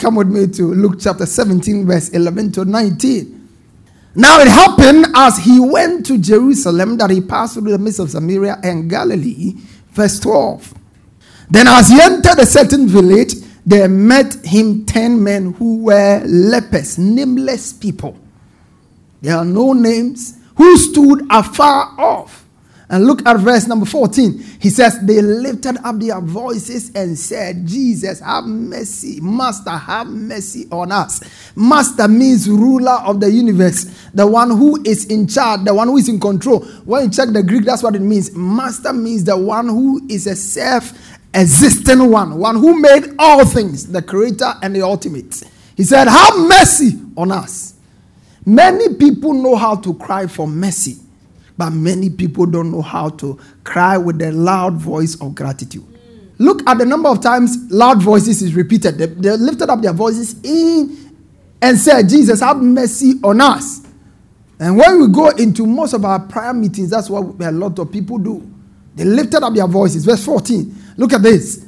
Come with me to Luke chapter 17, verse 11 to 19. Now it happened as he went to Jerusalem that he passed through the midst of Samaria and Galilee. Verse 12. Then as he entered a certain village, there met him ten men who were lepers, nameless people. There are no names, who stood afar off and look at verse number 14. He says, They lifted up their voices and said, Jesus, have mercy. Master, have mercy on us. Master means ruler of the universe, the one who is in charge, the one who is in control. When you check the Greek, that's what it means. Master means the one who is a self existing one, one who made all things, the creator and the ultimate. He said, Have mercy on us. Many people know how to cry for mercy but many people don't know how to cry with a loud voice of gratitude. Look at the number of times loud voices is repeated. They, they lifted up their voices in and said, Jesus, have mercy on us. And when we go into most of our prayer meetings, that's what a lot of people do. They lifted up their voices. Verse 14. Look at this.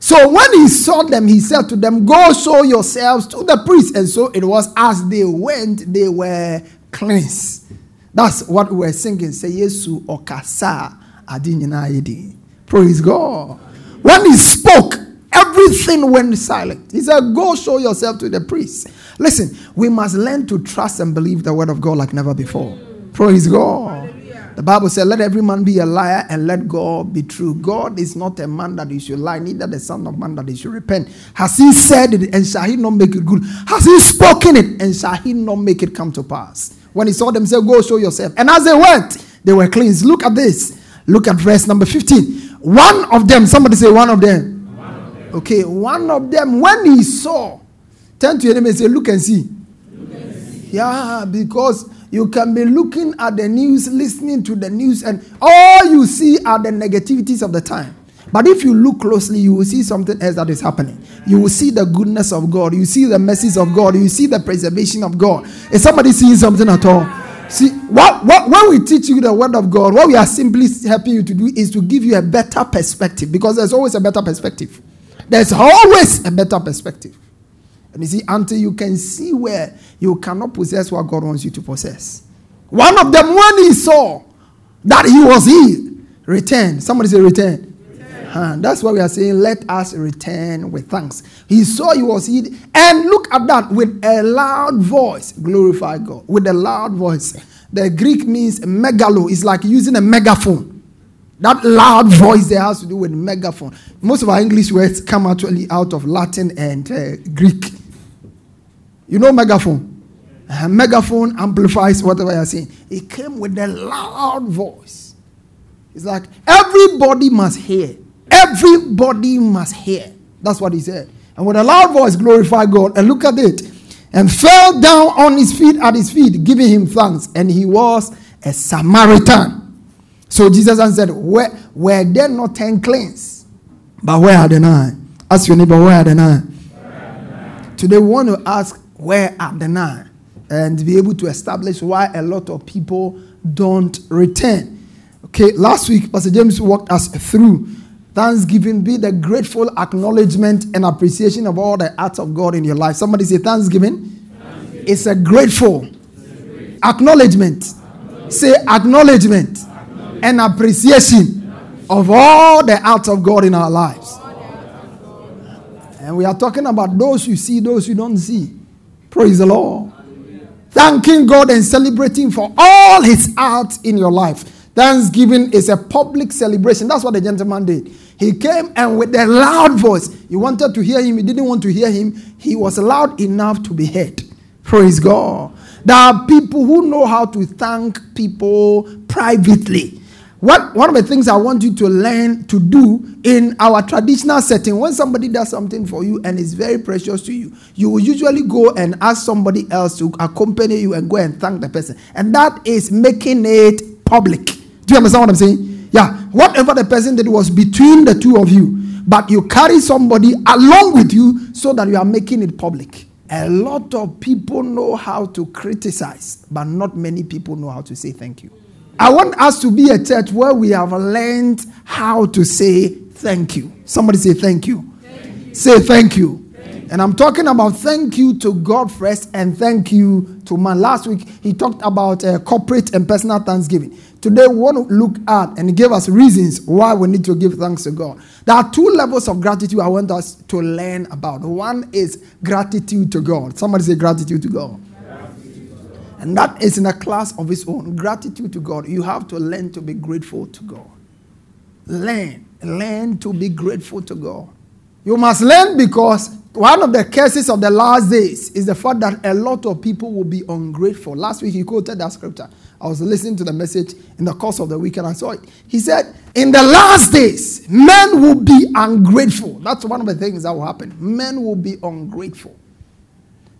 So when he saw them, he said to them, Go show yourselves to the priest. And so it was as they went, they were cleansed. That's what we're singing. Say Yesu okasa adi Praise God. When he spoke, everything went silent. He said, Go show yourself to the priest. Listen, we must learn to trust and believe the word of God like never before. Praise God. The Bible said, Let every man be a liar and let God be true. God is not a man that he should lie, neither the Son of Man that he should repent. Has he said it and shall he not make it good? Has he spoken it and shall he not make it come to pass? When he saw them, say, Go show yourself. And as they went, they were cleansed. Look at this. Look at verse number 15. One of them, somebody say, One of them. One of them. Okay, one of them, when he saw, turn to your enemy and say, Look and see. Look and see. Yeah, because you can be looking at the news, listening to the news, and all you see are the negativities of the time. But if you look closely, you will see something else that is happening. You will see the goodness of God. You see the mercies of God. You see the preservation of God. Is somebody seeing something at all? See, what, what, when we teach you the word of God, what we are simply helping you to do is to give you a better perspective because there's always a better perspective. There's always a better perspective. And you see, until you can see where you cannot possess what God wants you to possess. One of them, when he saw that he was healed, returned. Somebody say, return. And that's why we are saying, let us return with thanks. He saw he was healed. And look at that with a loud voice. Glorify God. With a loud voice. The Greek means megalo. It's like using a megaphone. That loud voice there has to do with megaphone. Most of our English words come actually out of Latin and uh, Greek. You know megaphone? A megaphone amplifies whatever you're saying. It came with a loud voice. It's like everybody must hear. Everybody must hear. That's what he said. And with a loud voice, glorify God. And look at it. And fell down on his feet at his feet, giving him thanks. And he was a Samaritan. So Jesus answered, Where were there not ten cleansed? But where are the nine? Ask your neighbor, where are the nine? Today we want to ask, where are the nine? And be able to establish why a lot of people don't return. Okay, last week, Pastor James walked us through Thanksgiving be the grateful acknowledgement and appreciation of all the acts of God in your life. Somebody say Thanksgiving. Thanksgiving. It's a grateful, acknowledgement. acknowledgement. Say acknowledgement, acknowledgement. and appreciation of all the acts of God in our lives. And we are talking about those you see, those you don't see. Praise the Lord. Thanking God and celebrating for all his art in your life. Thanksgiving is a public celebration. That's what the gentleman did. He came and with a loud voice, you wanted to hear him, you didn't want to hear him. He was loud enough to be heard. Praise God. There are people who know how to thank people privately. What, one of the things I want you to learn to do in our traditional setting, when somebody does something for you and is very precious to you, you will usually go and ask somebody else to accompany you and go and thank the person. And that is making it public. Do you understand what I'm saying? Yeah. Whatever the person did was between the two of you, but you carry somebody along with you so that you are making it public. A lot of people know how to criticize, but not many people know how to say thank you. I want us to be a church where we have learned how to say thank you. Somebody say thank you. Thank you. Say thank you. thank you. And I'm talking about thank you to God first and thank you to man. Last week he talked about uh, corporate and personal thanksgiving. Today we want to look at and give us reasons why we need to give thanks to God. There are two levels of gratitude I want us to learn about. One is gratitude to God. Somebody say gratitude to God. And that is in a class of its own. Gratitude to God. You have to learn to be grateful to God. Learn. Learn to be grateful to God. You must learn because one of the curses of the last days is the fact that a lot of people will be ungrateful. Last week he quoted that scripture. I was listening to the message in the course of the week and I saw it. He said, In the last days, men will be ungrateful. That's one of the things that will happen. Men will be ungrateful.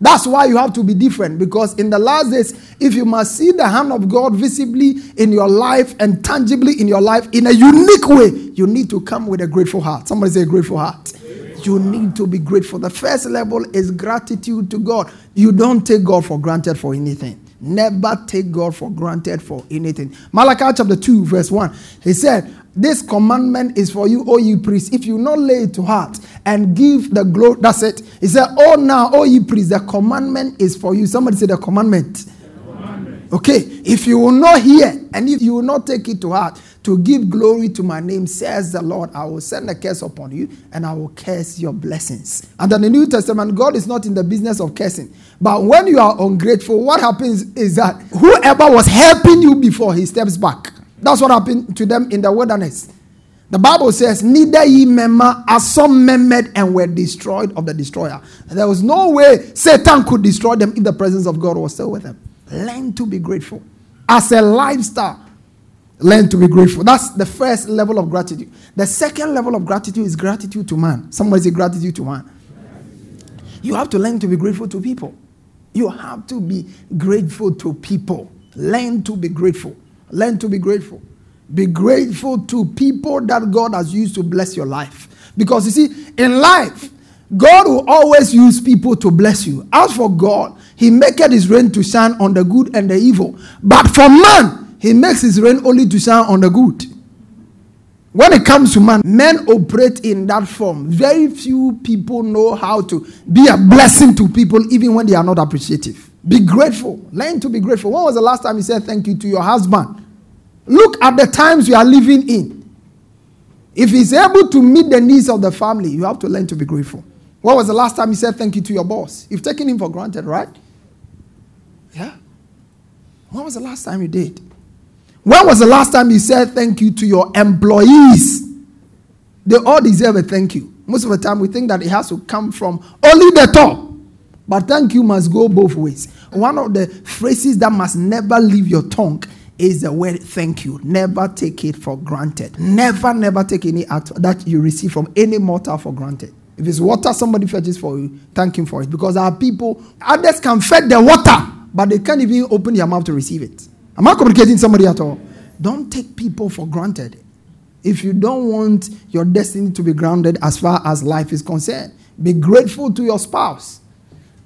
That's why you have to be different because in the last days, if you must see the hand of God visibly in your life and tangibly in your life in a unique way, you need to come with a grateful heart. Somebody say, grateful heart. You need to be grateful. The first level is gratitude to God. You don't take God for granted for anything. Never take God for granted for anything. Malachi chapter 2, verse 1. He said, this commandment is for you, O ye priests, if you not lay it to heart and give the glory. That's it. He said, Oh, now, O ye priests, the commandment is for you. Somebody say the commandment. Okay, if you will not hear and if you will not take it to heart to give glory to my name, says the Lord, I will send a curse upon you and I will curse your blessings. And in the New Testament, God is not in the business of cursing. But when you are ungrateful, what happens is that whoever was helping you before, he steps back. That's what happened to them in the wilderness. The Bible says, Neither ye member as some murmured and were destroyed of the destroyer. There was no way Satan could destroy them if the presence of God was still with them. Learn to be grateful. As a lifestyle, learn to be grateful. That's the first level of gratitude. The second level of gratitude is gratitude to man. Somebody say gratitude to man. You have to learn to be grateful to people. You have to be grateful to people. Learn to be grateful. Learn to be grateful. Be grateful to people that God has used to bless your life. Because you see, in life, God will always use people to bless you. As for God, He maketh His rain to shine on the good and the evil. But for man, He makes His rain only to shine on the good. When it comes to man, men operate in that form. Very few people know how to be a blessing to people even when they are not appreciative. Be grateful. Learn to be grateful. When was the last time you said thank you to your husband? Look at the times you are living in. If he's able to meet the needs of the family, you have to learn to be grateful. When was the last time you said thank you to your boss? You've taken him for granted, right? Yeah. When was the last time you did? When was the last time you said thank you to your employees? They all deserve a thank you. Most of the time, we think that it has to come from only the top. But thank you must go both ways. One of the phrases that must never leave your tongue is the word thank you. Never take it for granted. Never, never take any act that you receive from any mortal for granted. If it's water somebody fetches for you, thank him for it. Because our people, others can fetch the water, but they can't even open their mouth to receive it. Am I communicating somebody at all? Don't take people for granted. If you don't want your destiny to be grounded as far as life is concerned, be grateful to your spouse.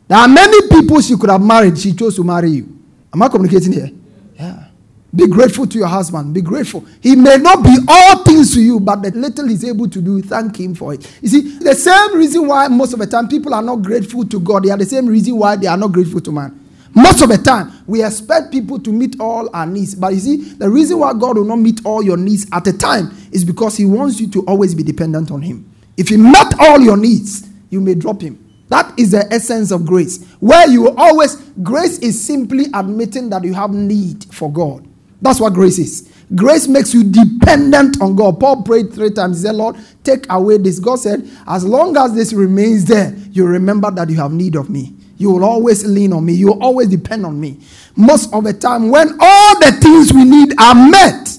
There are many people she could have married, she chose to marry you. Am I communicating here? Yeah. Be grateful to your husband. Be grateful. He may not be all things to you, but the little he's able to do, thank him for it. You see, the same reason why most of the time people are not grateful to God, they are the same reason why they are not grateful to man. Most of the time, we expect people to meet all our needs. But you see, the reason why God will not meet all your needs at a time is because He wants you to always be dependent on Him. If He met all your needs, you may drop him. That is the essence of grace. Where you always, grace is simply admitting that you have need for God. That's what grace is. Grace makes you dependent on God. Paul prayed three times. He said, Lord, take away this. God said, as long as this remains there, you remember that you have need of me. You will always lean on me. You will always depend on me. Most of the time, when all the things we need are met,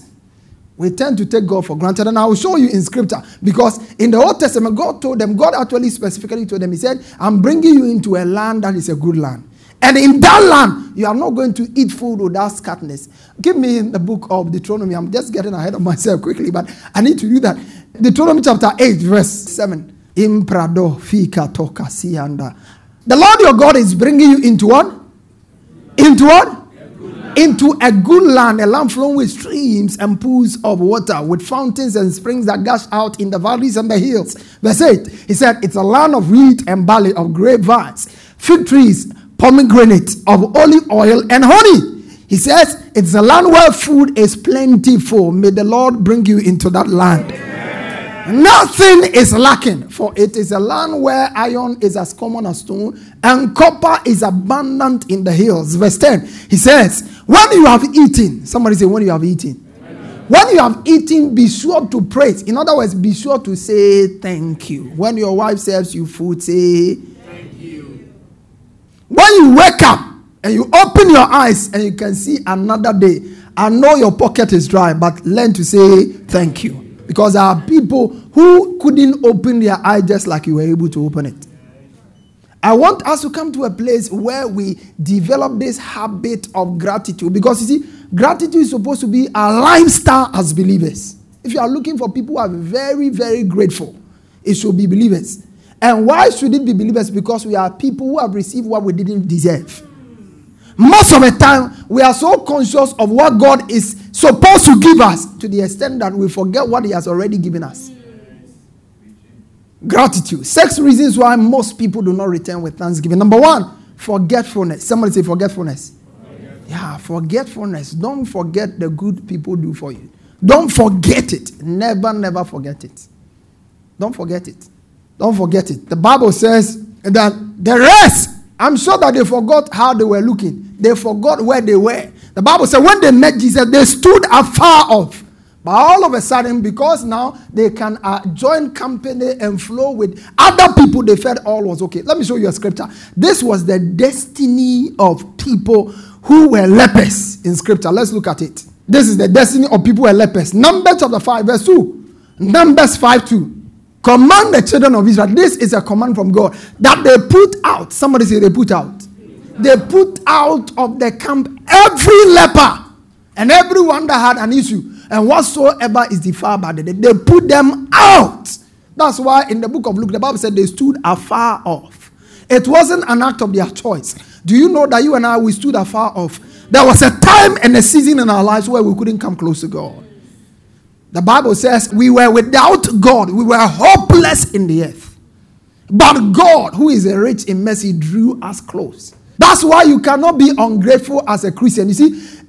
we tend to take God for granted. And I will show you in scripture because in the Old Testament, God told them, God actually specifically told them, He said, I'm bringing you into a land that is a good land. And in that land, you are not going to eat food without scarceness. Give me the book of Deuteronomy. I'm just getting ahead of myself quickly, but I need to do that. Deuteronomy chapter 8, verse 7. Imprado fika toka sianda. The Lord your God is bringing you into what? Into what? into a good land, a land flowing with streams and pools of water, with fountains and springs that gush out in the valleys and the hills. Verse 8, he said, It's a land of wheat and barley, of grapevines, fig trees, pomegranates, of olive oil and honey. He says, It's a land where food is plentiful. May the Lord bring you into that land. Nothing is lacking, for it is a land where iron is as common as stone, and copper is abundant in the hills. Verse 10, he says, When you have eaten, somebody say, When you have eaten. When you have eaten, be sure to praise. In other words, be sure to say thank you. When your wife serves you food, say thank you. When you wake up and you open your eyes and you can see another day, I know your pocket is dry, but learn to say thank you. Because there are people who couldn't open their eye just like you were able to open it. I want us to come to a place where we develop this habit of gratitude because you see, gratitude is supposed to be a lifestyle as believers. If you are looking for people who are very, very grateful, it should be believers. And why should it be believers? Because we are people who have received what we didn't deserve. Most of the time, we are so conscious of what God is supposed to give us to the extent that we forget what He has already given us. Gratitude. Six reasons why most people do not return with thanksgiving. Number one, forgetfulness. Somebody say forgetfulness. forgetfulness. Yeah, forgetfulness. Don't forget the good people do for you. Don't forget it. Never, never forget it. Don't forget it. Don't forget it. The Bible says that the rest I'm sure that they forgot how they were looking. They forgot where they were. The Bible said when they met Jesus, they stood afar off. But all of a sudden, because now they can uh, join company and flow with other people, they felt all was okay. Let me show you a scripture. This was the destiny of people who were lepers in scripture. Let's look at it. This is the destiny of people who were lepers. Numbers chapter 5, verse 2. Numbers 5 2. Command the children of Israel. This is a command from God that they put out. Somebody say they put out. They put out of the camp every leper and everyone that had an issue and whatsoever is defiled by the dead. They put them out. That's why in the book of Luke, the Bible said they stood afar off. It wasn't an act of their choice. Do you know that you and I, we stood afar off? There was a time and a season in our lives where we couldn't come close to God. The Bible says we were without God, we were hopeless in the earth. But God, who is rich in mercy, drew us close. That's why you cannot be ungrateful as a Christian. You see,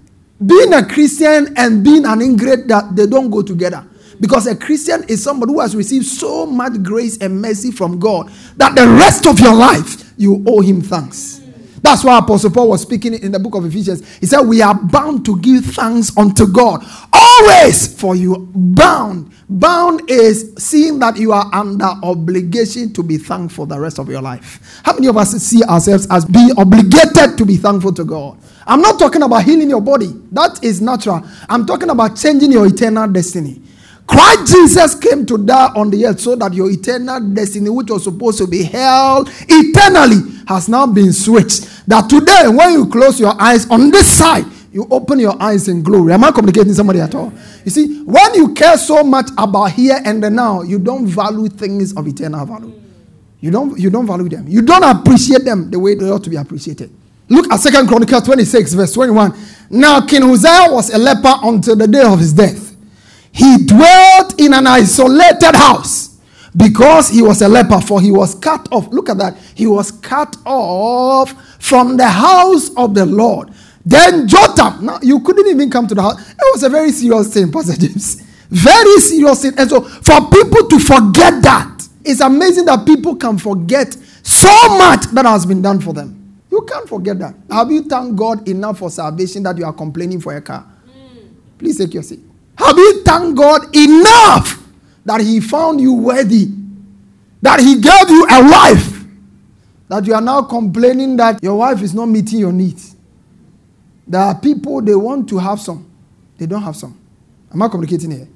being a Christian and being an ingrate that they don't go together. Because a Christian is somebody who has received so much grace and mercy from God that the rest of your life you owe him thanks. That's why Apostle Paul was speaking in the book of Ephesians. He said, We are bound to give thanks unto God always for you. Bound. Bound is seeing that you are under obligation to be thankful the rest of your life. How many of us see ourselves as being obligated to be thankful to God? I'm not talking about healing your body, that is natural. I'm talking about changing your eternal destiny. Christ Jesus came to die on the earth so that your eternal destiny, which was supposed to be held eternally, has now been switched. That today, when you close your eyes on this side, you open your eyes in glory. Am I communicating somebody at all? You see, when you care so much about here and now, you don't value things of eternal value. You don't, you don't value them. You don't appreciate them the way they ought to be appreciated. Look at Second Chronicles 26, verse 21. Now King Uzziah was a leper until the day of his death. He dwelt in an isolated house because he was a leper, for he was cut off. Look at that. He was cut off from the house of the Lord. Then Jotham, now you couldn't even come to the house. It was a very serious thing, Pastor James. Very serious thing. And so for people to forget that, It's amazing that people can forget so much that has been done for them. You can't forget that. Have you thanked God enough for salvation that you are complaining for a car? Mm. Please take your seat. Have you thanked God enough that He found you worthy? That He gave you a wife? That you are now complaining that your wife is not meeting your needs? There are people, they want to have some, they don't have some. Am I communicating here?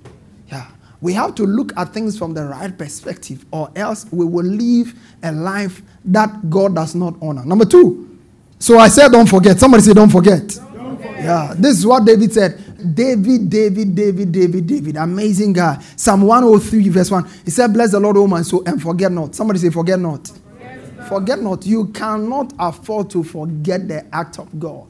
Yeah. We have to look at things from the right perspective, or else we will live a life that God does not honor. Number two, so I said, don't forget. Somebody say, don't forget. Don't forget. Yeah, this is what David said. David, David, David, David, David, amazing guy. Psalm 103, verse 1. He said, Bless the Lord, O my soul, and forget not. Somebody say, Forget not. Forget not. Forget not. You cannot afford to forget the act of God.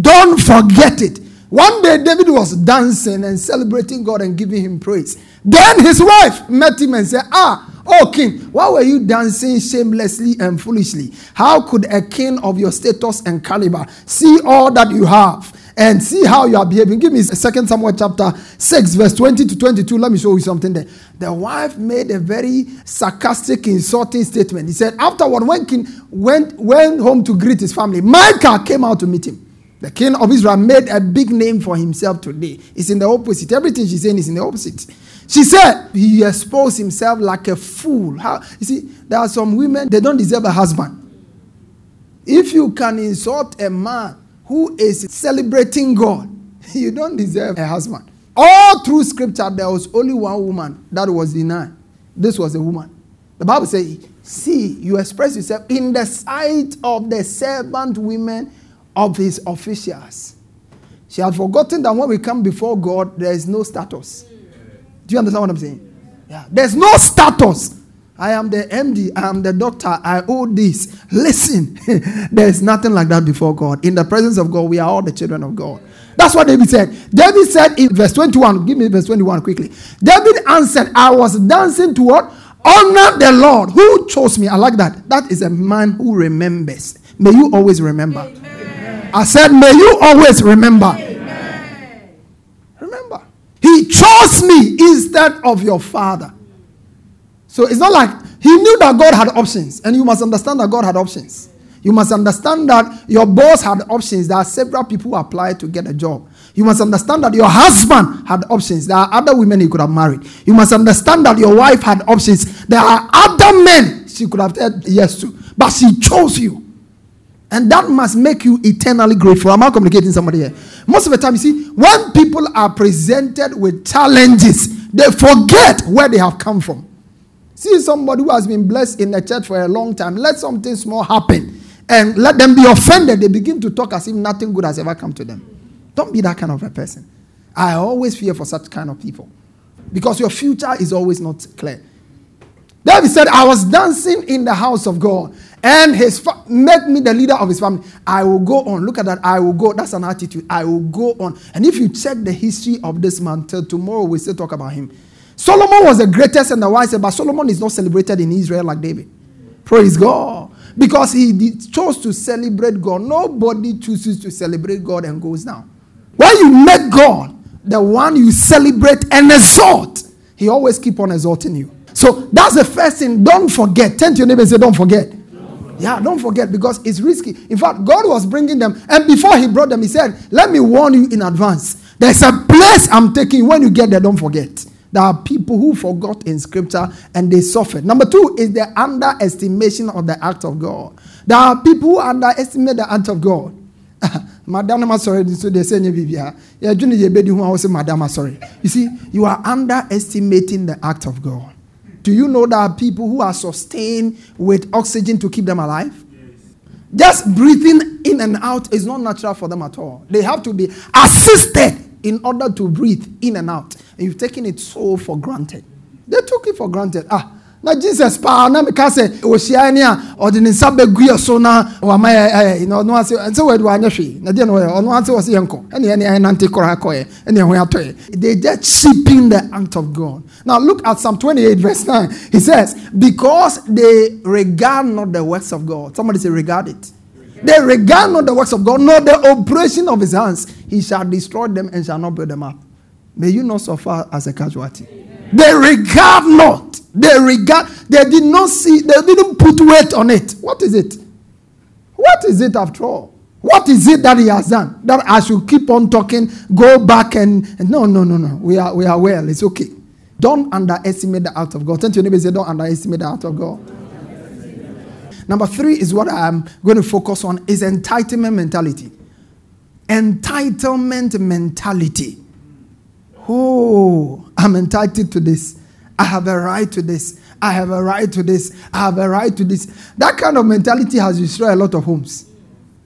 Don't forget it. One day, David was dancing and celebrating God and giving him praise. Then his wife met him and said, Ah, oh king, why were you dancing shamelessly and foolishly? How could a king of your status and caliber see all that you have? And see how you are behaving. Give me Second Samuel chapter 6, verse 20 to 22. Let me show you something there. The wife made a very sarcastic, insulting statement. He said, Afterward, when King went, went home to greet his family, Michal came out to meet him. The king of Israel made a big name for himself today. It's in the opposite. Everything she's saying is in the opposite. She said he exposed himself like a fool. How you see, there are some women, they don't deserve a husband. If you can insult a man who is celebrating God, you don't deserve a husband. All through scripture, there was only one woman that was denied. This was a woman. The Bible says, See, you express yourself in the sight of the servant women of his officials. She had forgotten that when we come before God, there is no status. Do you understand what I'm saying? Yeah. There's no status. I am the MD, I am the doctor, I owe this. Listen, there's nothing like that before God. In the presence of God, we are all the children of God. That's what David said. David said in verse 21, give me verse 21 quickly. David answered, I was dancing toward? Honor the Lord who chose me. I like that. That is a man who remembers. May you always remember. Amen. I said, May you always remember. Amen. Remember. He chose me instead of your father. So it's not like he knew that God had options, and you must understand that God had options. You must understand that your boss had options. There are several people who applied to get a job. You must understand that your husband had options. There are other women he could have married. You must understand that your wife had options. There are other men she could have said yes to, but she chose you. And that must make you eternally grateful. Am I communicating somebody here? Most of the time, you see, when people are presented with challenges, they forget where they have come from. See somebody who has been blessed in the church for a long time, let something small happen and let them be offended. They begin to talk as if nothing good has ever come to them. Don't be that kind of a person. I always fear for such kind of people because your future is always not clear. David said, I was dancing in the house of God and his fa- me the leader of his family. I will go on. Look at that. I will go. That's an attitude. I will go on. And if you check the history of this man till tomorrow, we still talk about him. Solomon was the greatest and the wisest, but Solomon is not celebrated in Israel like David. Praise God. Because he chose to celebrate God. Nobody chooses to celebrate God and goes down. When you make God the one you celebrate and exalt, he always keep on exalting you. So that's the first thing. Don't forget. Turn to your neighbor and say, Don't forget. Yeah, don't forget because it's risky. In fact, God was bringing them, and before He brought them, He said, Let me warn you in advance. There's a place I'm taking. When you get there, don't forget. There are people who forgot in scripture and they suffered. Number two is the underestimation of the act of God. There are people who underestimate the act of God. Madam, sorry, so they say, Madam, sorry. You see, you are underestimating the act of God. Do you know there are people who are sustained with oxygen to keep them alive? Yes. Just breathing in and out is not natural for them at all. They have to be assisted in order to breathe in and out. And you've taken it so for granted. They took it for granted. Ah, na jesus paa na meka sɛ wɔhyia ne a ɔde ne nsa bɛgu yɛ so na wama yɛ na ɔno ase sɛ wɔde wanyɛ hwee na deɛ na ɔyɛ ɔno ase wɔ sɛ yɛnkɔ ɛne ɛne ɛnante kɔrɔ akɔyɛ ɛne ɛho atɔyɛ they just cheaping the act of god now look at psalm 28 verse 9 he says because they regard not the works of god somebody say regard it they regard not the works of god nor the operation of his hands he shall destroy them and shall not build them up may you not suffer as a casualty they regard not They regard, they did not see, they didn't put weight on it. What is it? What is it after all? What is it that he has done? That I should keep on talking, go back and, and no, no, no, no. We are we are well. It's okay. Don't underestimate the act of God. To your neighbor say, Don't underestimate the act of God. Number three is what I'm going to focus on is entitlement mentality. Entitlement mentality. Oh, I'm entitled to this. I have a right to this. I have a right to this. I have a right to this. That kind of mentality has destroyed a lot of homes.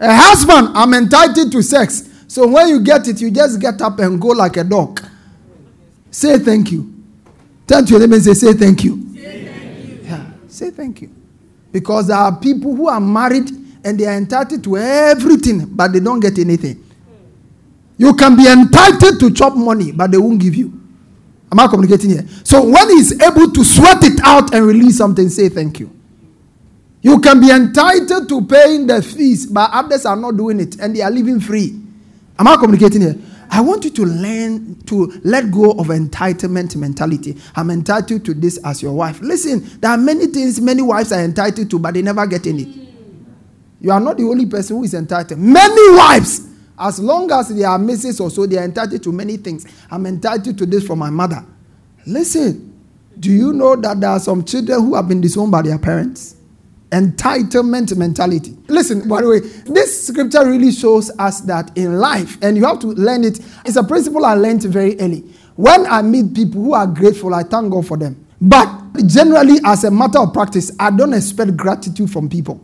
A husband, I'm entitled to sex. So when you get it, you just get up and go like a dog. Say thank you. Turn to your neighbor and say, say thank you. Say thank you. Yeah, say thank you. Because there are people who are married and they are entitled to everything, but they don't get anything. You can be entitled to chop money, but they won't give you. Am I communicating here? So when he's able to sweat it out and release something, say thank you. You can be entitled to paying the fees, but others are not doing it and they are living free. Am I communicating here? I want you to learn to let go of entitlement mentality. I'm entitled to this as your wife. Listen, there are many things many wives are entitled to, but they never get it. You are not the only person who is entitled. Many wives, as long as they are misses or so, they are entitled to many things. I'm entitled to this from my mother. Listen, do you know that there are some children who have been disowned by their parents? Entitlement mentality. Listen, by the way, this scripture really shows us that in life, and you have to learn it. It's a principle I learned very early. When I meet people who are grateful, I thank God for them. But generally, as a matter of practice, I don't expect gratitude from people.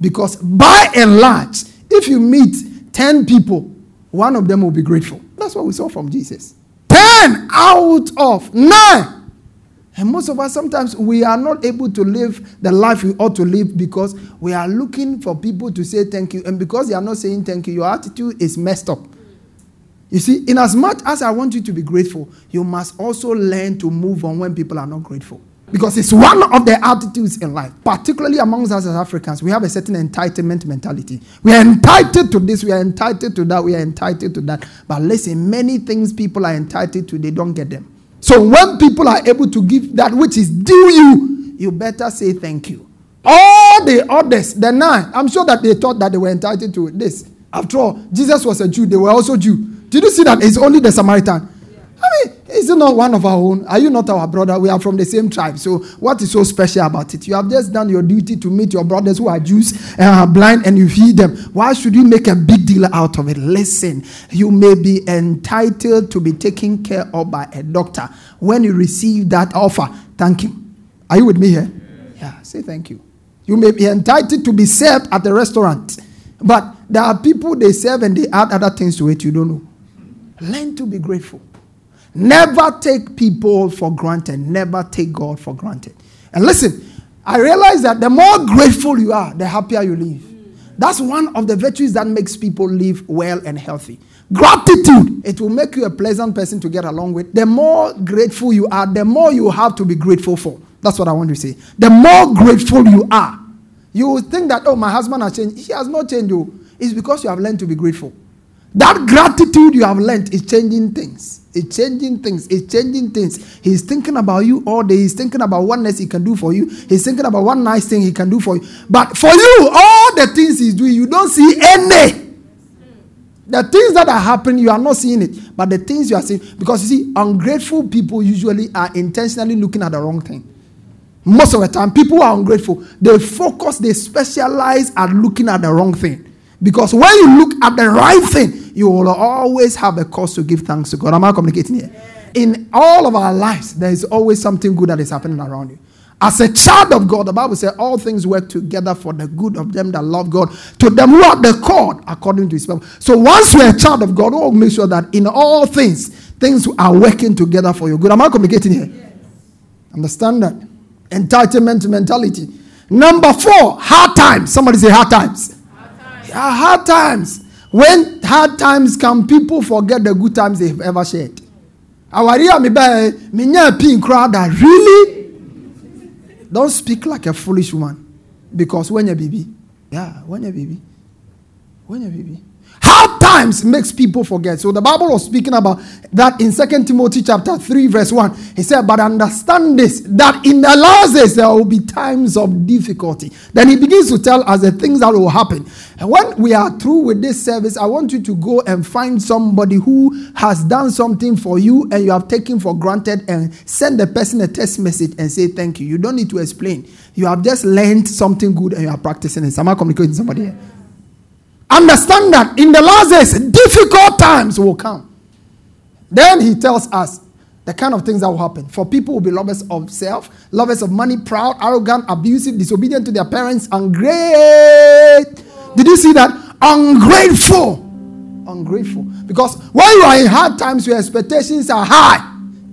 Because by and large, if you meet 10 people, one of them will be grateful. That's what we saw from Jesus. 10 out of 9 and most of us, sometimes we are not able to live the life we ought to live because we are looking for people to say thank you. And because they are not saying thank you, your attitude is messed up. You see, in as much as I want you to be grateful, you must also learn to move on when people are not grateful. Because it's one of the attitudes in life, particularly amongst us as Africans. We have a certain entitlement mentality. We are entitled to this, we are entitled to that, we are entitled to that. But listen, many things people are entitled to, they don't get them. So when people are able to give that which is due you, you better say thank you. All the others, the nine, I'm sure that they thought that they were entitled to this. After all, Jesus was a Jew, they were also Jew. Did you see that? It's only the Samaritan. I mean, is it not one of our own? Are you not our brother? We are from the same tribe. So, what is so special about it? You have just done your duty to meet your brothers who are Jews and are blind and you feed them. Why should you make a big deal out of it? Listen, you may be entitled to be taken care of by a doctor. When you receive that offer, thank him. Are you with me here? Yeah, say thank you. You may be entitled to be served at the restaurant, but there are people they serve and they add other things to it you don't know. Learn to be grateful. Never take people for granted. Never take God for granted. And listen, I realize that the more grateful you are, the happier you live. That's one of the virtues that makes people live well and healthy. Gratitude, it will make you a pleasant person to get along with. The more grateful you are, the more you have to be grateful for. That's what I want to say. The more grateful you are, you will think that, oh, my husband has changed. He has not changed you. It's because you have learned to be grateful. That gratitude you have learned is changing things. It's changing things. It's changing things. He's thinking about you all day. He's thinking about what next he can do for you. He's thinking about one nice thing he can do for you. But for you, all the things he's doing, you don't see any. The things that are happening, you are not seeing it. But the things you are seeing, because you see, ungrateful people usually are intentionally looking at the wrong thing. Most of the time, people are ungrateful. They focus, they specialize at looking at the wrong thing. Because when you look at the right thing, you will always have a cause to give thanks to God. Am I communicating here? In all of our lives, there is always something good that is happening around you. As a child of God, the Bible says all things work together for the good of them that love God, to them who are the called according to his will. So once you're a child of God, we'll make sure that in all things, things are working together for your good. Am I communicating here? Yes. Understand that? Entitlement mentality. Number four, hard times. Somebody say hard times. Hard times. When hard times come, people forget the good times they've ever shared. Awaria mi bẹ́ẹ̀ pin crowd that really don't speak like a foolish woman because when you baby, yeah, when you baby, when you baby. Hard times makes people forget. So the Bible was speaking about that in Second Timothy chapter 3, verse 1. He said, But understand this, that in the last days there will be times of difficulty. Then he begins to tell us the things that will happen. And when we are through with this service, I want you to go and find somebody who has done something for you and you have taken for granted and send the person a text message and say thank you. You don't need to explain. You have just learned something good and you are practicing it. I communicating somebody here? Understand that in the last days, difficult times will come. Then he tells us the kind of things that will happen. For people will be lovers of self, lovers of money, proud, arrogant, abusive, disobedient to their parents, ungrateful. Did you see that? Ungrateful. Ungrateful. Because when you are in hard times, your expectations are high.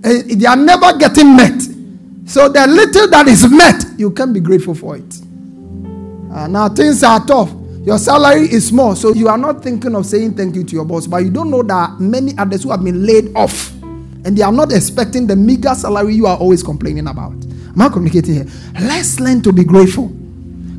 And they are never getting met. So the little that is met, you can be grateful for it. Uh, now things are tough. Your salary is small, so you are not thinking of saying thank you to your boss, but you don't know that many others who have been laid off and they are not expecting the meager salary you are always complaining about. Am I communicating here? Let's learn to be grateful.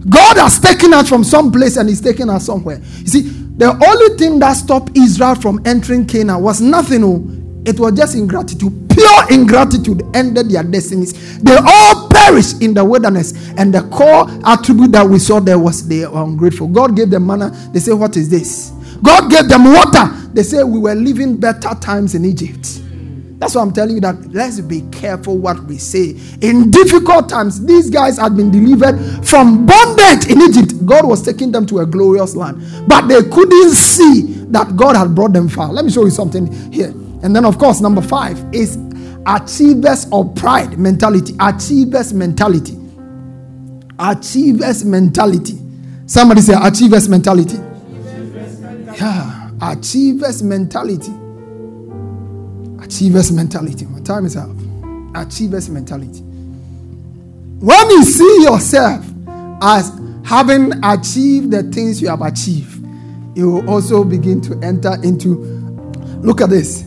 God has taken us from some place and He's taken us somewhere. You see, the only thing that stopped Israel from entering Canaan was nothing. Oh, it was just ingratitude. Pure ingratitude ended their destinies. They all perished in the wilderness. And the core attribute that we saw there was they were ungrateful. God gave them manna. They say, What is this? God gave them water. They say, We were living better times in Egypt. That's why I'm telling you that let's be careful what we say. In difficult times, these guys had been delivered from bondage in Egypt. God was taking them to a glorious land, but they couldn't see that God had brought them far. Let me show you something here. And then, of course, number five is achievers of pride mentality. Achievers mentality. Achievers mentality. Somebody say achievers mentality. Yeah, achievers mentality. Achievers mentality. My time is up. Achievers mentality. When you see yourself as having achieved the things you have achieved, you will also begin to enter into. Look at this.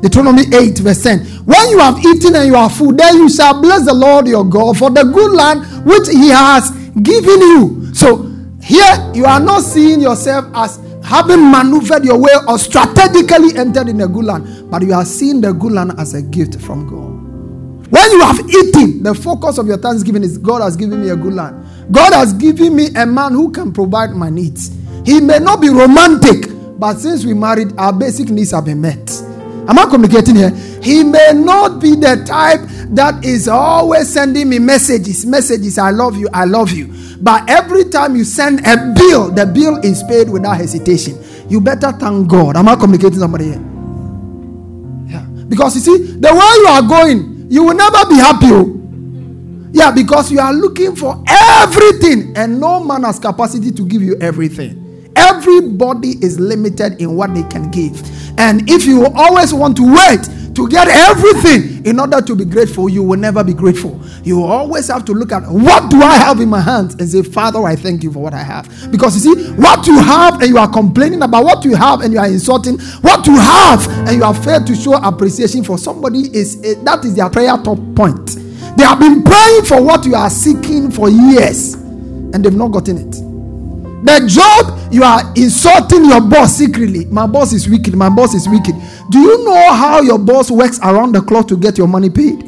Deuteronomy 8, verse 10. When you have eaten and you are full, then you shall bless the Lord your God for the good land which he has given you. So here you are not seeing yourself as having maneuvered your way or strategically entered in a good land, but you are seeing the good land as a gift from God. When you have eaten, the focus of your thanksgiving is God has given me a good land. God has given me a man who can provide my needs. He may not be romantic, but since we married, our basic needs have been met. Am I communicating here? He may not be the type that is always sending me messages, messages, I love you, I love you. But every time you send a bill, the bill is paid without hesitation. You better thank God. Am I communicating somebody here? Yeah. Because you see, the way you are going, you will never be happy. Oh. Yeah, because you are looking for everything, and no man has capacity to give you everything. Everybody is limited in what they can give. And if you always want to wait to get everything in order to be grateful, you will never be grateful. You always have to look at what do I have in my hands and say, Father, I thank you for what I have. Because you see, what you have and you are complaining about, what you have and you are insulting, what you have and you have failed to show appreciation for somebody is eh, that is their prayer top point. They have been praying for what you are seeking for years and they've not gotten it. The job you are insulting your boss secretly. My boss is wicked. My boss is wicked. Do you know how your boss works around the clock to get your money paid?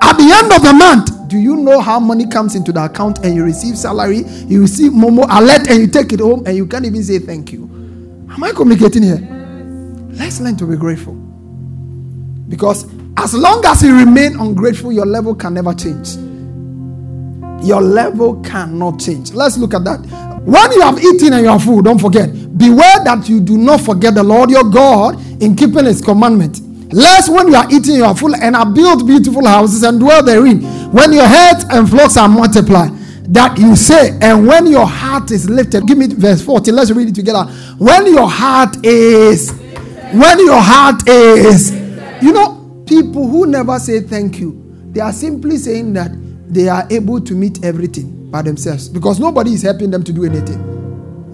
At the end of the month, do you know how money comes into the account and you receive salary, you receive Momo alert and you take it home and you can't even say thank you? Am I communicating here? Let's learn to be grateful. Because as long as you remain ungrateful, your level can never change. Your level cannot change. Let's look at that. When you have eaten and you are full, don't forget, beware that you do not forget the Lord your God in keeping his commandment. Lest when you are eating, you are full and are built beautiful houses and dwell therein. When your herds and flocks are multiplied, that you say, and when your heart is lifted, give me verse 40, let's read it together. When your heart is, when your heart is, you know, people who never say thank you, they are simply saying that they are able to meet everything by themselves because nobody is helping them to do anything.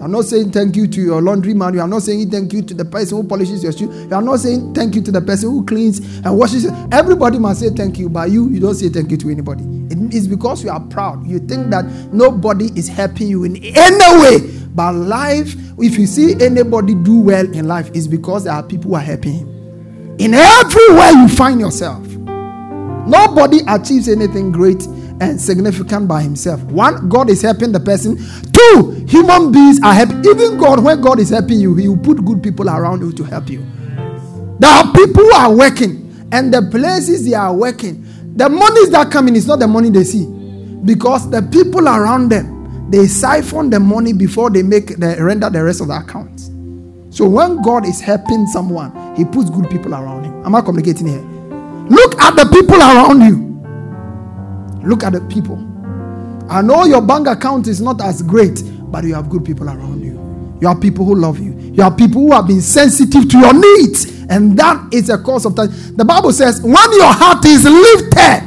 I'm not saying thank you to your laundry man. You are not saying thank you to the person who polishes your shoe. You are not saying thank you to the person who cleans and washes. Everybody must say thank you, but you, you don't say thank you to anybody. It is because you are proud. You think that nobody is helping you in any way. But life, if you see anybody do well in life, is because there are people who are helping him. In everywhere you find yourself, nobody achieves anything great and significant by himself. One, God is helping the person. Two, human beings are helping. Even God, when God is helping you, He will put good people around you to help you. There are people who are working, and the places they are working, the monies that come in is not the money they see, because the people around them they siphon the money before they make the render the rest of the accounts. So when God is helping someone, He puts good people around him. Am I communicating here? Look at the people around you. Look at the people. I know your bank account is not as great, but you have good people around you. You have people who love you. You have people who have been sensitive to your needs. And that is a cause of time. The Bible says, when your heart is lifted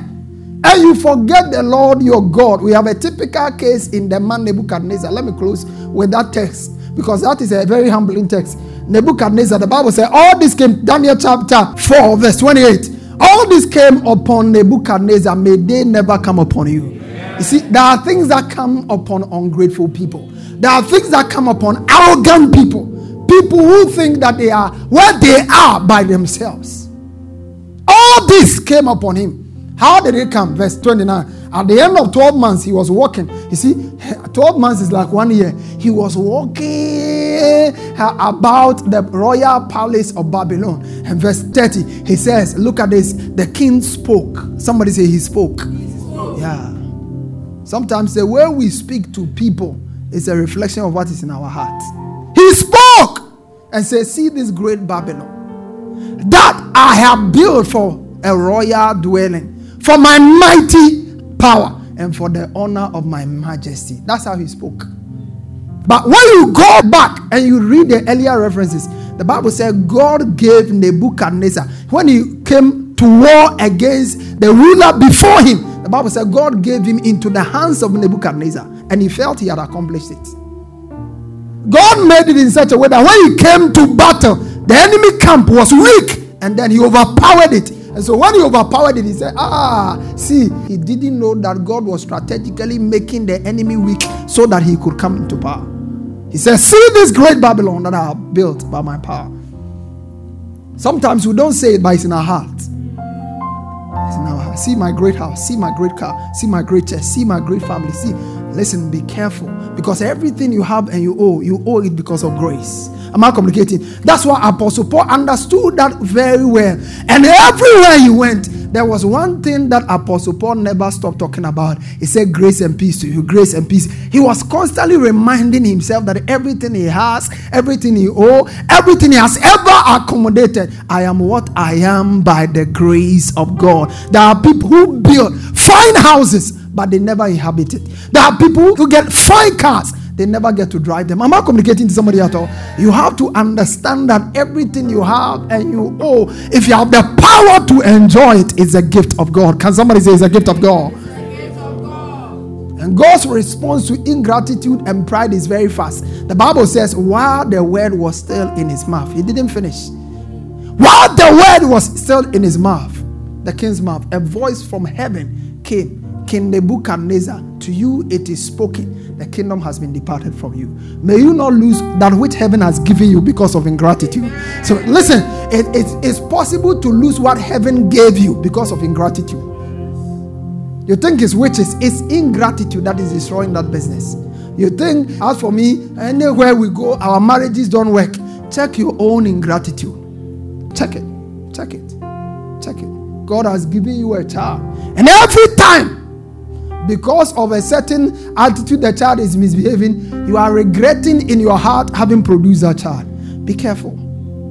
and you forget the Lord your God, we have a typical case in the man Nebuchadnezzar. Let me close with that text because that is a very humbling text. Nebuchadnezzar, the Bible says, all this came, Daniel chapter 4, verse 28. All this came upon Nebuchadnezzar, may they never come upon you. You see, there are things that come upon ungrateful people. There are things that come upon arrogant people. People who think that they are where they are by themselves. All this came upon him. How did it come? Verse 29. At the end of 12 months, he was walking. You see, 12 months is like one year. He was walking about the royal palace of Babylon. And verse 30, he says, Look at this. The king spoke. Somebody say he spoke. Yeah. Sometimes the way we speak to people is a reflection of what is in our heart. He spoke and said, See this great Babylon that I have built for a royal dwelling, for my mighty power and for the honor of my majesty. That's how he spoke. But when you go back and you read the earlier references, the Bible said God gave Nebuchadnezzar, when he came to war against the ruler before him, the Bible said God gave him into the hands of Nebuchadnezzar and he felt he had accomplished it. God made it in such a way that when he came to battle, the enemy camp was weak and then he overpowered it and so when he overpowered it, he said, Ah, see, he didn't know that God was strategically making the enemy weak so that he could come into power. He says, See this great Babylon that I have built by my power. Sometimes we don't say it, but it's in our heart. It's in our heart. See my great house, see my great car, see my great church, see my great family. See, listen, be careful because everything you have and you owe, you owe it because of grace. Am I complicating? That's why Apostle Paul understood that very well. And everywhere he went, there was one thing that Apostle Paul never stopped talking about. He said, Grace and peace to you, grace and peace. He was constantly reminding himself that everything he has, everything he owes, everything he has ever accommodated, I am what I am by the grace of God. There are people who build fine houses, but they never inhabit it. There are people who get fine cars, they never get to drive them. Am I communicating to somebody at all? You have to understand that everything you have and you owe, if you have the power to enjoy it, is a gift of God. Can somebody say it's a gift of God? And God's response to ingratitude and pride is very fast. The Bible says, while the word was still in his mouth, he didn't finish. While the word was still in his mouth, the king's mouth, a voice from heaven came King Nebuchadnezzar, to you it is spoken, the kingdom has been departed from you. May you not lose that which heaven has given you because of ingratitude. So, listen, it, it, it's possible to lose what heaven gave you because of ingratitude. You think it's witches, it's ingratitude that is destroying that business. You think, as for me, anywhere we go, our marriages don't work. Check your own ingratitude. Check it. Check it. Check it. God has given you a child. And every time because of a certain attitude the child is misbehaving, you are regretting in your heart having produced that child. Be careful.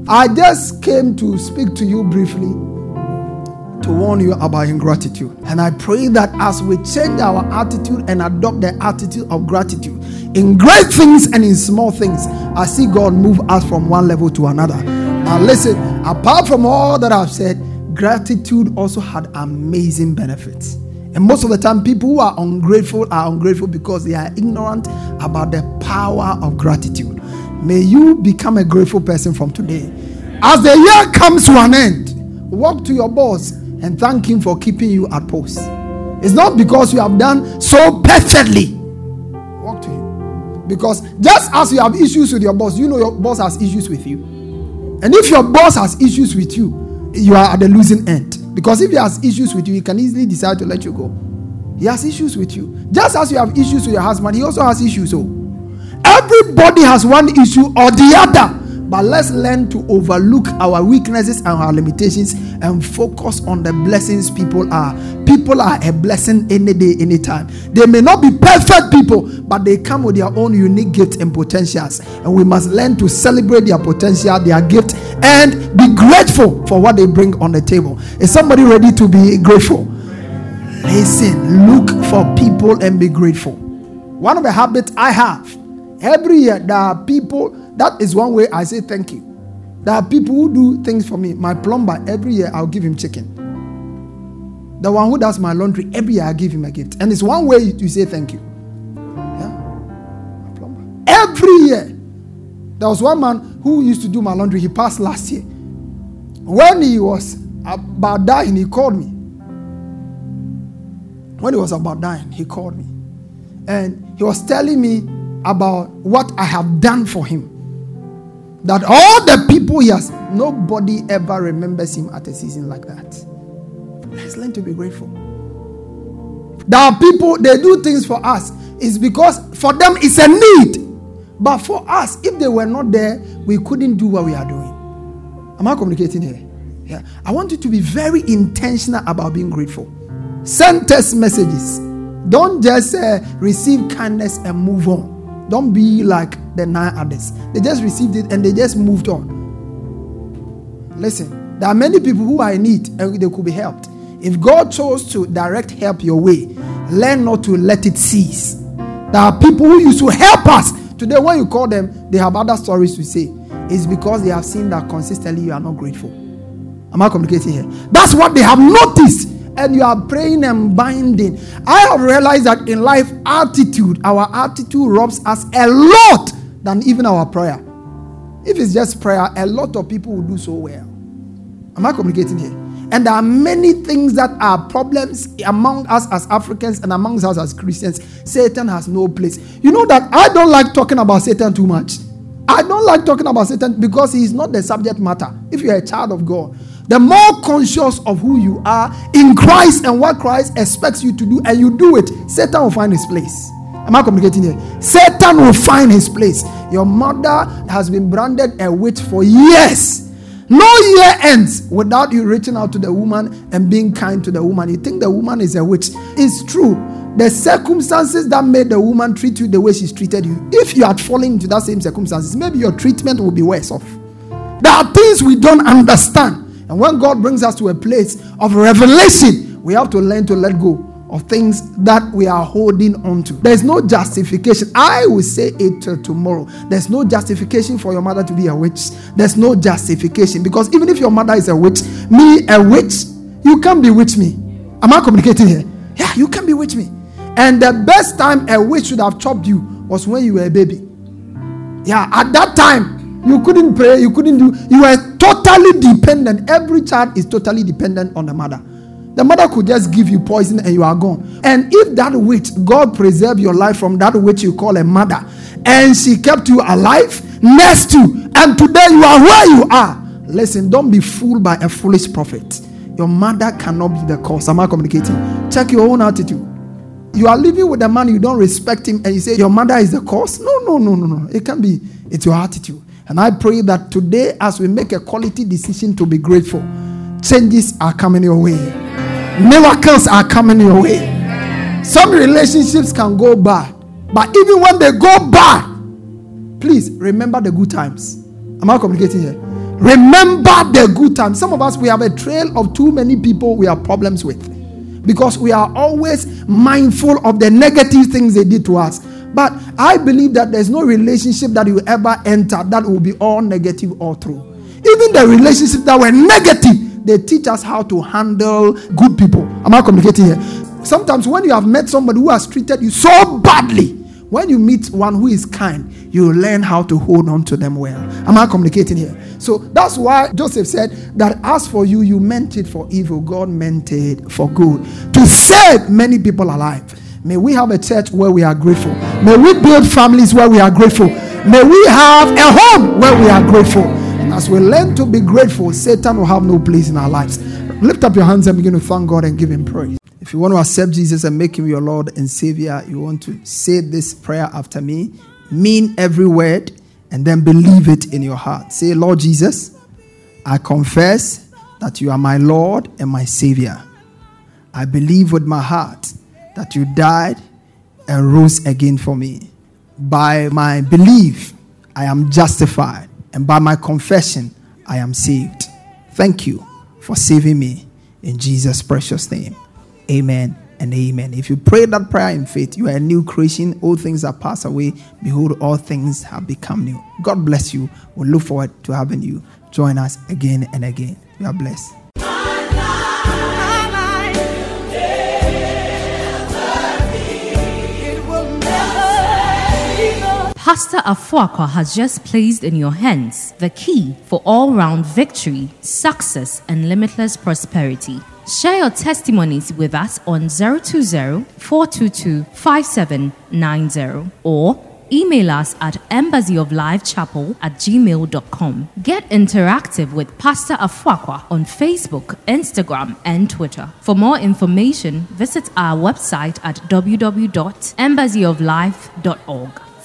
I just came to speak to you briefly to warn you about ingratitude. And I pray that as we change our attitude and adopt the attitude of gratitude in great things and in small things, I see God move us from one level to another. Now, listen, apart from all that I've said, gratitude also had amazing benefits. And most of the time, people who are ungrateful are ungrateful because they are ignorant about the power of gratitude. May you become a grateful person from today. As the year comes to an end, walk to your boss and thank him for keeping you at post. It's not because you have done so perfectly. Walk to him. Because just as you have issues with your boss, you know your boss has issues with you. And if your boss has issues with you, you are at the losing end. Because if he has issues with you, he can easily decide to let you go. He has issues with you. Just as you have issues with your husband, he also has issues. So everybody has one issue or the other. But let's learn to overlook our weaknesses and our limitations and focus on the blessings people are. People are a blessing any day, anytime. They may not be perfect people, but they come with their own unique gifts and potentials. And we must learn to celebrate their potential, their gift, and be grateful for what they bring on the table. Is somebody ready to be grateful? Listen, look for people and be grateful. One of the habits I have every year, there are people that is one way I say thank you. There are people who do things for me. My plumber, every year I'll give him chicken. The one who does my laundry, every year I give him a gift. And it's one way to say thank you. Yeah? Plumber. Every year. There was one man who used to do my laundry. He passed last year. When he was about dying, he called me. When he was about dying, he called me. And he was telling me about what I have done for him. That all the people he has, nobody ever remembers him at a season like that. Let's learn to be grateful. There are people, they do things for us. It's because for them it's a need. But for us, if they were not there, we couldn't do what we are doing. Am I communicating here? Yeah. I want you to be very intentional about being grateful. Send text messages. Don't just uh, receive kindness and move on. Don't be like the nine others. They just received it and they just moved on. Listen, there are many people who are in need and they could be helped. If God chose to direct help your way, learn not to let it cease. There are people who used to help us. Today, when you call them, they have other stories to say. It's because they have seen that consistently you are not grateful. Am I communicating here? That's what they have noticed and you are praying and binding. I have realized that in life, attitude, our attitude robs us a lot than even our prayer. If it's just prayer, a lot of people will do so well. Am I communicating here? And there are many things that are problems among us as Africans and amongst us as Christians. Satan has no place. You know that I don't like talking about Satan too much. I don't like talking about Satan because he is not the subject matter. If you're a child of God, the more conscious of who you are in Christ and what Christ expects you to do, and you do it, Satan will find his place. Am I communicating here? Satan will find his place. Your mother has been branded a witch for years. No year ends without you reaching out to the woman and being kind to the woman. You think the woman is a witch. It's true. The circumstances that made the woman treat you the way she's treated you, if you had fallen into that same circumstances, maybe your treatment will be worse off. There are things we don't understand. And when God brings us to a place of revelation, we have to learn to let go of things that we are holding on to. There's no justification. I will say it till tomorrow. There's no justification for your mother to be a witch. There's no justification because even if your mother is a witch, me a witch, you can't bewitch me. Am I communicating here? Yeah, you can bewitch me. And the best time a witch should have chopped you was when you were a baby. Yeah, at that time, you couldn't pray, you couldn't do, you were totally dependent. Every child is totally dependent on the mother. The mother could just give you poison and you are gone. And if that witch, God preserve your life from that witch you call a mother, and she kept you alive next to, and today you are where you are. Listen, don't be fooled by a foolish prophet. Your mother cannot be the cause. Am I communicating? Check your own attitude. You are living with a man, you don't respect him, and you say your mother is the cause. No, no, no, no, no. It can be. It's your attitude. And I pray that today, as we make a quality decision to be grateful, changes are coming your way, miracles are coming your way. Some relationships can go bad, but even when they go bad, please remember the good times. Am I communicating here? Remember the good times. Some of us, we have a trail of too many people we have problems with because we are always mindful of the negative things they did to us. But I believe that there's no relationship that you ever enter that will be all negative or true. Even the relationships that were negative, they teach us how to handle good people. Am I communicating here? Sometimes when you have met somebody who has treated you so badly, when you meet one who is kind, you learn how to hold on to them well. Am I communicating here? So that's why Joseph said that as for you, you meant it for evil, God meant it for good to save many people alive. May we have a church where we are grateful. May we build families where we are grateful. May we have a home where we are grateful. And as we learn to be grateful, Satan will have no place in our lives. Lift up your hands and begin to thank God and give Him praise. If you want to accept Jesus and make Him your Lord and Savior, you want to say this prayer after me, mean every word, and then believe it in your heart. Say, Lord Jesus, I confess that you are my Lord and my Savior. I believe with my heart that you died and rose again for me. By my belief, I am justified, and by my confession, I am saved. Thank you for saving me in Jesus' precious name. Amen and amen. If you pray that prayer in faith, you are a new creation. All things are passed away. Behold, all things have become new. God bless you. We we'll look forward to having you join us again and again. You are blessed. Pastor Afuaqua has just placed in your hands the key for all round victory, success, and limitless prosperity. Share your testimonies with us on 020 422 5790 or email us at embassyoflifechapel at gmail.com. Get interactive with Pastor Afuaqua on Facebook, Instagram, and Twitter. For more information, visit our website at www.embassyoflife.org.